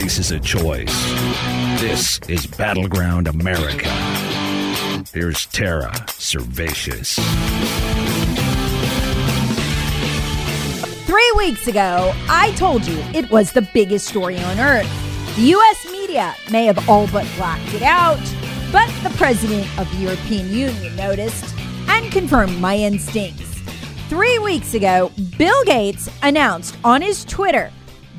Faces a choice. This is Battleground America. Here's Tara Servatius. Three weeks ago, I told you it was the biggest story on earth. The U.S. media may have all but blacked it out, but the president of the European Union noticed and confirmed my instincts. Three weeks ago, Bill Gates announced on his Twitter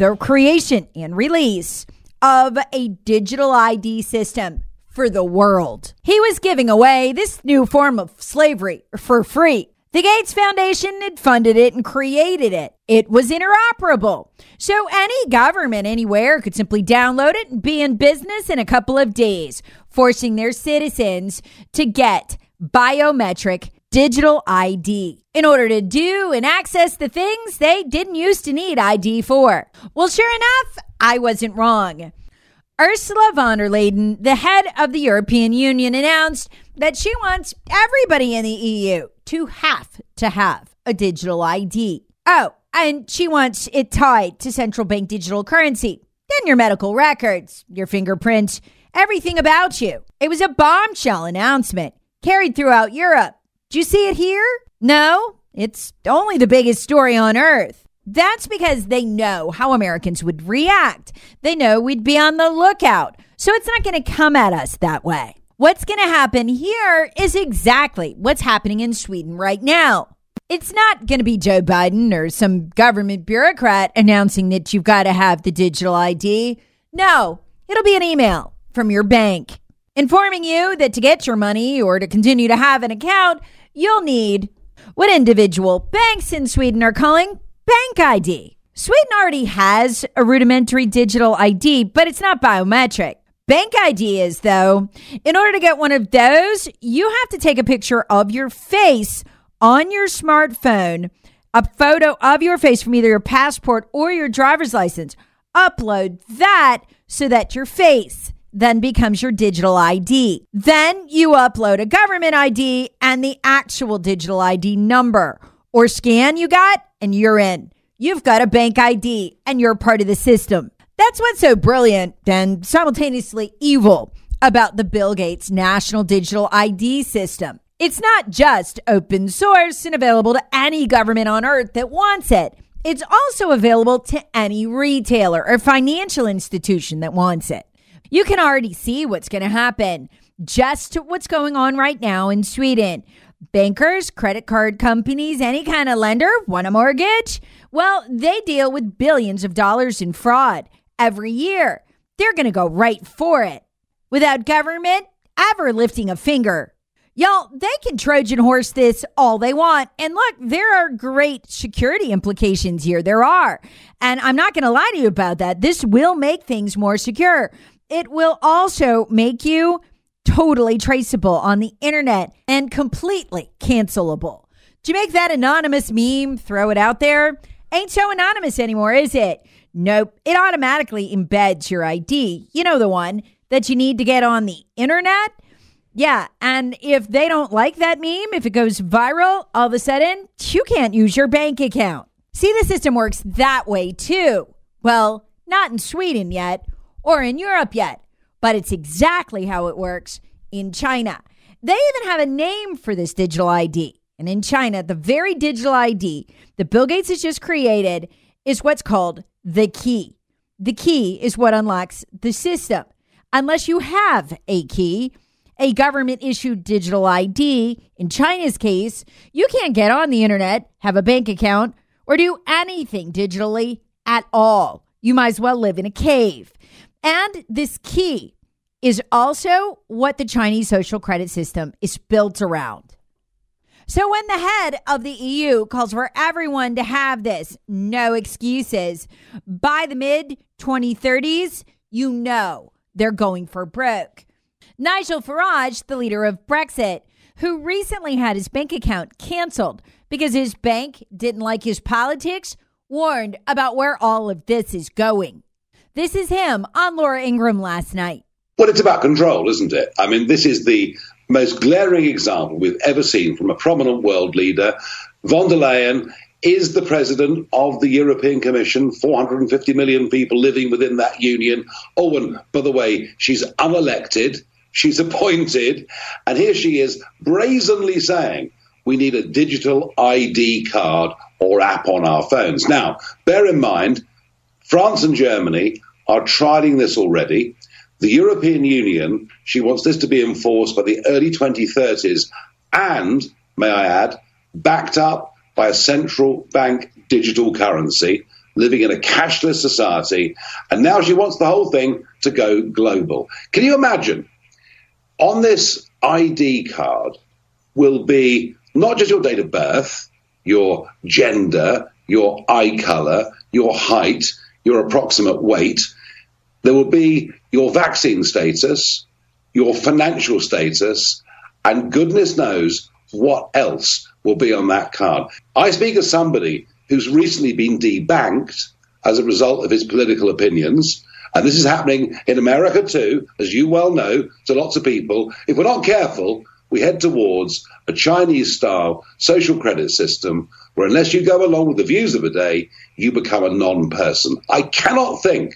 the creation and release of a digital ID system for the world. He was giving away this new form of slavery for free. The Gates Foundation had funded it and created it. It was interoperable. So any government anywhere could simply download it and be in business in a couple of days, forcing their citizens to get biometric digital ID in order to do and access the things they didn't used to need ID for. Well, sure enough, I wasn't wrong. Ursula von der Leyen, the head of the European Union, announced that she wants everybody in the EU to have to have a digital ID. Oh, and she wants it tied to central bank digital currency. Then your medical records, your fingerprints, everything about you. It was a bombshell announcement carried throughout Europe. Do you see it here? No, it's only the biggest story on earth. That's because they know how Americans would react. They know we'd be on the lookout. So it's not going to come at us that way. What's going to happen here is exactly what's happening in Sweden right now. It's not going to be Joe Biden or some government bureaucrat announcing that you've got to have the digital ID. No, it'll be an email from your bank informing you that to get your money or to continue to have an account, you'll need what individual banks in Sweden are calling Bank ID. Sweden already has a rudimentary digital ID, but it's not biometric. Bank ID is, though. In order to get one of those, you have to take a picture of your face on your smartphone, a photo of your face from either your passport or your driver's license. Upload that so that your face then becomes your digital ID. Then you upload a government ID and the actual digital ID number or scan you got, and you're in. You've got a bank ID and you're part of the system. That's what's so brilliant and simultaneously evil about the Bill Gates National Digital ID system. It's not just open source and available to any government on earth that wants it. It's also available to any retailer or financial institution that wants it. You can already see what's going to happen. Just what's going on right now in Sweden. Bankers, credit card companies, any kind of lender want a mortgage? Well, they deal with billions of dollars in fraud every year. They're going to go right for it without government ever lifting a finger. Y'all, they can Trojan horse this all they want. And look, there are great security implications here. There are. And I'm not going to lie to you about that. This will make things more secure. It will also make you totally traceable on the internet and completely cancelable. Do you make that anonymous meme, throw it out there? Ain't so anonymous anymore, is it? Nope. It automatically embeds your ID. You know the one that you need to get on the internet? Yeah. And if they don't like that meme, if it goes viral, all of a sudden, you can't use your bank account. See, the system works that way too. Well, not in Sweden yet or in Europe yet, but it's exactly how it works in China. They even have a name for this digital ID. And in China, the very digital ID that Bill Gates has just created is what's called the key. The key is what unlocks the system. Unless you have a key, a government issued digital ID, in China's case, you can't get on the internet, have a bank account, or do anything digitally at all. You might as well live in a cave. And this key is also what the Chinese social credit system is built around. So when the head of the EU calls for everyone to have this, no excuses, by the mid 2030s, you know they're going for broke. Nigel Farage, the leader of Brexit, who recently had his bank account canceled because his bank didn't like his politics, warned about where all of this is going. This is him on Laura Ingraham last night. Well, it's about control, isn't it? I mean, this is the most glaring example we've ever seen from a prominent world leader. Von der Leyen is the president of the European Commission, 450 million people living within that union. Oh, and by the way, she's unelected, she's appointed, and here she is brazenly saying we need a digital ID card or app on our phones. Now, bear in mind, France and Germany are trialing this already. The European Union, she wants this to be enforced by the early 2030s and, may I add, backed up by a central bank digital currency, living in a cashless society. And now she wants the whole thing to go global. Can you imagine? On this ID card will be not just your date of birth, your gender, your eye color, your height, your approximate weight. There will be your vaccine status, your financial status, and goodness knows what else will be on that card. I speak as somebody who's recently been debanked as a result of his political opinions. And this is happening in America too, as you well know, to lots of people. If we're not careful, we head towards a Chinese style social credit system where, unless you go along with the views of the day, you become a non person. I cannot think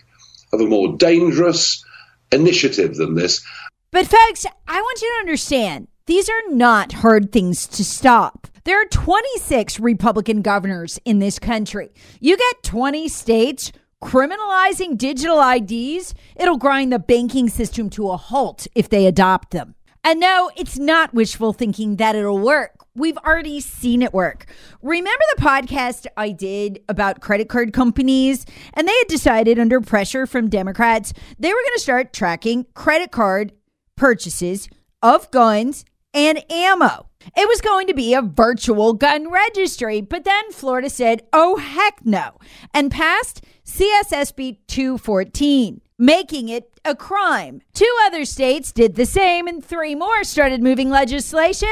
of a more dangerous initiative than this. But, folks, I want you to understand these are not hard things to stop. There are 26 Republican governors in this country. You get 20 states criminalizing digital IDs, it'll grind the banking system to a halt if they adopt them. And no, it's not wishful thinking that it'll work. We've already seen it work. Remember the podcast I did about credit card companies? And they had decided, under pressure from Democrats, they were going to start tracking credit card purchases of guns and ammo. It was going to be a virtual gun registry, but then Florida said, oh, heck no, and passed CSSB 214 making it a crime. Two other states did the same, and three more started moving legislation.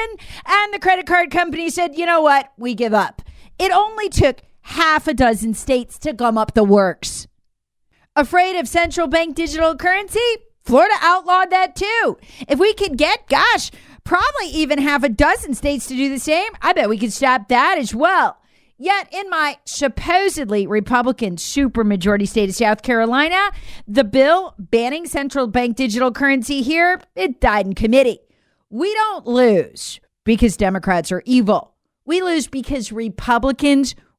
And the credit card company said, you know what? We give up. It only took half a dozen states to gum up the works. Afraid of central bank digital currency? Florida outlawed that too. If we could get, gosh, probably even half a dozen states to do the same, I bet we could stop that as well. Yet, in my supposedly Republican supermajority state of South Carolina, the bill banning central bank digital currency here, it died in committee. We don't lose because Democrats are evil. We lose because Republicans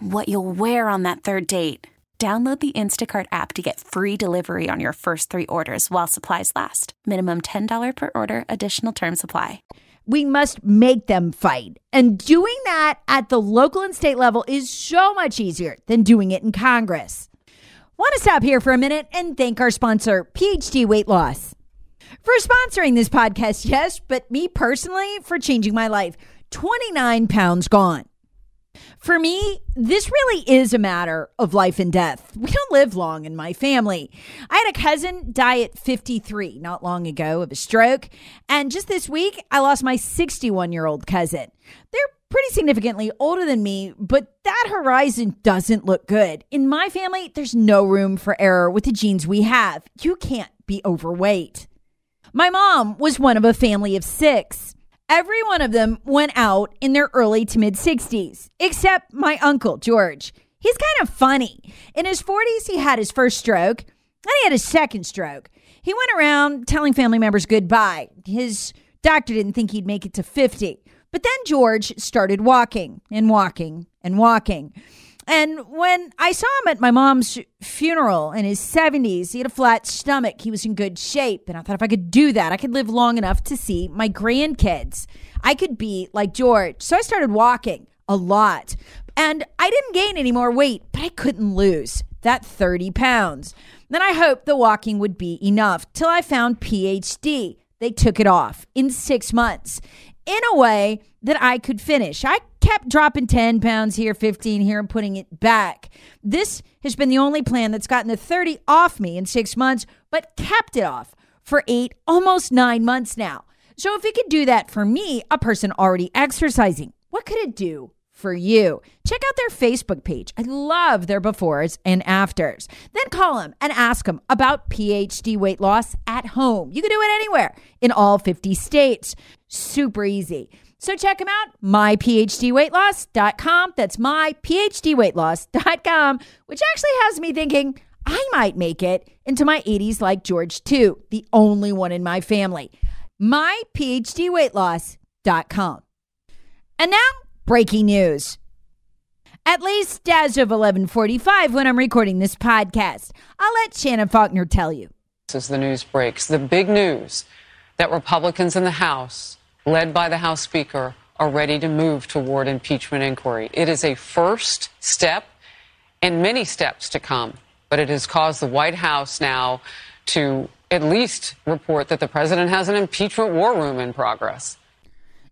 what you'll wear on that third date. Download the Instacart app to get free delivery on your first three orders while supplies last. Minimum $10 per order, additional term supply. We must make them fight. And doing that at the local and state level is so much easier than doing it in Congress. Want to stop here for a minute and thank our sponsor, PhD Weight Loss, for sponsoring this podcast, yes, but me personally for changing my life. 29 pounds gone. For me, this really is a matter of life and death. We don't live long in my family. I had a cousin die at 53 not long ago of a stroke. And just this week, I lost my 61 year old cousin. They're pretty significantly older than me, but that horizon doesn't look good. In my family, there's no room for error with the genes we have. You can't be overweight. My mom was one of a family of six. Every one of them went out in their early to mid 60s, except my uncle, George. He's kind of funny. In his 40s, he had his first stroke, and he had his second stroke. He went around telling family members goodbye. His doctor didn't think he'd make it to 50. But then George started walking and walking and walking. And when I saw him at my mom's funeral in his 70s, he had a flat stomach. He was in good shape. And I thought if I could do that, I could live long enough to see my grandkids. I could be like George. So I started walking a lot. And I didn't gain any more weight, but I couldn't lose that 30 pounds. Then I hoped the walking would be enough till I found PhD. They took it off in six months in a way that I could finish. I kept dropping 10 pounds here, 15 here, and putting it back. This has been the only plan that's gotten the 30 off me in six months, but kept it off for eight, almost nine months now. So if it could do that for me, a person already exercising, what could it do for you. Check out their Facebook page. I love their befores and afters. Then call them and ask them about PhD weight loss at home. You can do it anywhere in all 50 states. Super easy. So check them out, myphdweightloss.com. That's myphdweightloss.com, which actually has me thinking I might make it into my 80s like George, too, the only one in my family. myphdweightloss.com. And now, breaking news. At least as of 11:45 when I'm recording this podcast. I'll let Shannon Faulkner tell you. As the news breaks, the big news that Republicans in the House led by the House Speaker, are ready to move toward impeachment inquiry. It is a first step and many steps to come, but it has caused the White House now to at least report that the president has an impeachment war room in progress.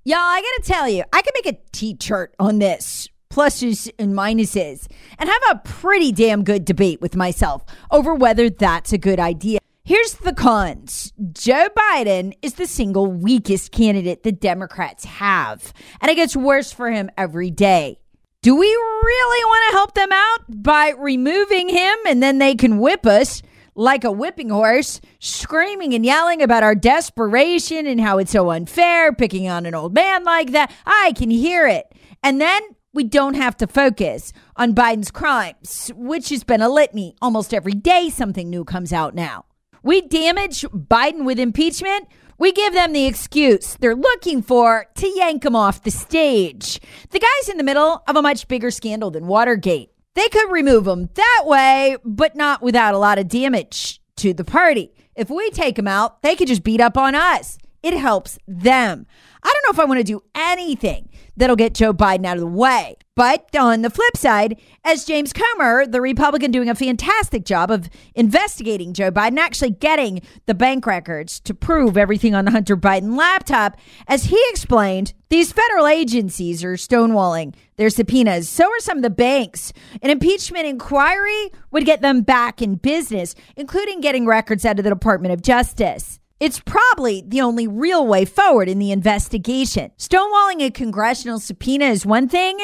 Y'all, I gotta tell you, I could make a t chart on this pluses and minuses and have a pretty damn good debate with myself over whether that's a good idea. Here's the cons Joe Biden is the single weakest candidate the Democrats have, and it gets worse for him every day. Do we really want to help them out by removing him and then they can whip us like a whipping horse, screaming and yelling about our desperation and how it's so unfair, picking on an old man like that? I can hear it. And then we don't have to focus on Biden's crimes, which has been a litany. Almost every day, something new comes out now. We damage Biden with impeachment. We give them the excuse they're looking for to yank him off the stage. The guy's in the middle of a much bigger scandal than Watergate. They could remove him that way, but not without a lot of damage to the party. If we take him out, they could just beat up on us. It helps them. I don't know if I want to do anything that'll get Joe Biden out of the way. But on the flip side, as James Comer, the Republican doing a fantastic job of investigating Joe Biden, actually getting the bank records to prove everything on the Hunter Biden laptop, as he explained, these federal agencies are stonewalling their subpoenas. So are some of the banks. An impeachment inquiry would get them back in business, including getting records out of the Department of Justice. It's probably the only real way forward in the investigation. Stonewalling a congressional subpoena is one thing.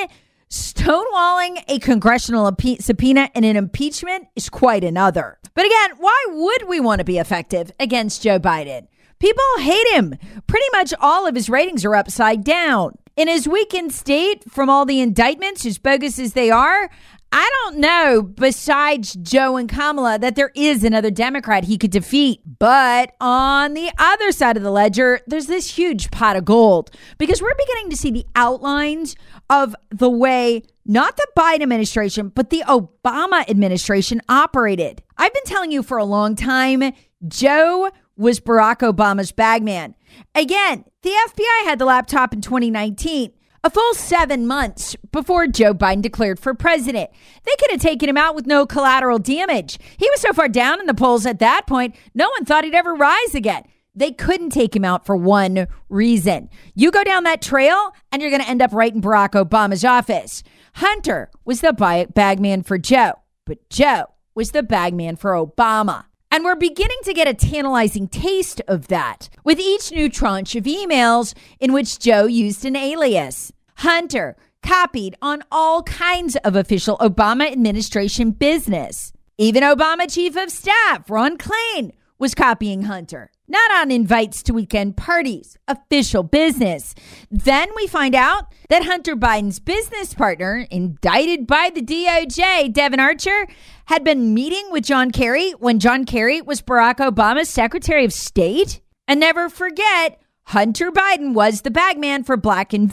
Stonewalling a congressional subpoena in an impeachment is quite another. But again, why would we want to be effective against Joe Biden? People hate him. Pretty much all of his ratings are upside down. In his weakened state from all the indictments, as bogus as they are, I don't know, besides Joe and Kamala, that there is another Democrat he could defeat. But on the other side of the ledger, there's this huge pot of gold because we're beginning to see the outlines of the way not the Biden administration, but the Obama administration operated. I've been telling you for a long time, Joe was Barack Obama's bagman. Again, the FBI had the laptop in 2019 a full seven months before Joe Biden declared for president. They could have taken him out with no collateral damage. He was so far down in the polls at that point, no one thought he'd ever rise again. They couldn't take him out for one reason. You go down that trail and you're going to end up right in Barack Obama's office. Hunter was the bagman for Joe, but Joe was the bagman for Obama. And we're beginning to get a tantalizing taste of that with each new tranche of emails in which Joe used an alias. Hunter copied on all kinds of official Obama administration business. Even Obama Chief of Staff Ron Klain was copying Hunter, not on invites to weekend parties, official business. Then we find out that Hunter Biden's business partner, indicted by the DOJ, Devon Archer, had been meeting with John Kerry when John Kerry was Barack Obama's Secretary of State. And never forget, Hunter Biden was the bagman for Black and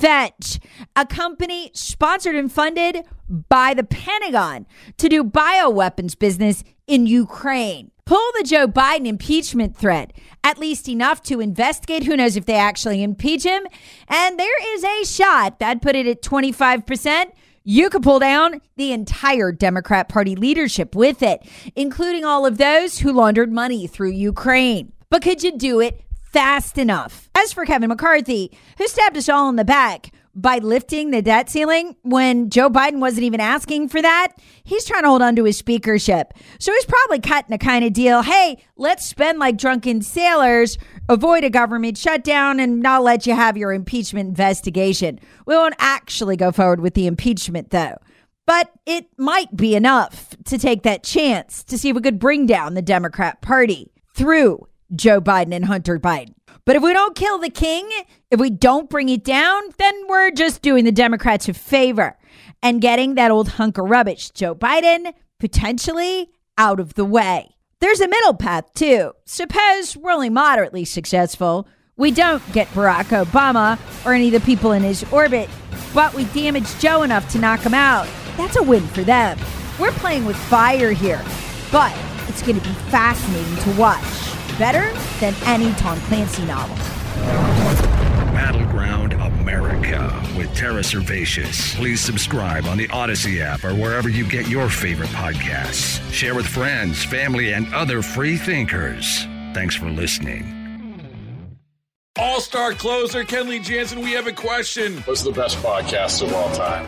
a company sponsored and funded by the Pentagon to do bioweapons business in Ukraine. Pull the Joe Biden impeachment thread, at least enough to investigate. Who knows if they actually impeach him? And there is a shot that put it at 25%. You could pull down the entire Democrat Party leadership with it, including all of those who laundered money through Ukraine. But could you do it fast enough? As for Kevin McCarthy, who stabbed us all in the back by lifting the debt ceiling when Joe Biden wasn't even asking for that, he's trying to hold on to his speakership. So he's probably cutting a kind of deal. Hey, let's spend like drunken sailors, avoid a government shutdown, and not let you have your impeachment investigation. We won't actually go forward with the impeachment, though. But it might be enough to take that chance to see if we could bring down the Democrat Party through Joe Biden and Hunter Biden. But if we don't kill the king, if we don't bring it down, then we're just doing the Democrats a favor and getting that old hunk of rubbish, Joe Biden, potentially out of the way. There's a middle path, too. Suppose we're only moderately successful. We don't get Barack Obama or any of the people in his orbit, but we damage Joe enough to knock him out. That's a win for them. We're playing with fire here, but it's going to be fascinating to watch better than any Tom Clancy novel. Battleground America with Tara Servatius. Please subscribe on the Odyssey app or wherever you get your favorite podcasts. Share with friends, family, and other free thinkers. Thanks for listening. All star closer Kenley Jansen, we have a question. What's the best podcast of all time?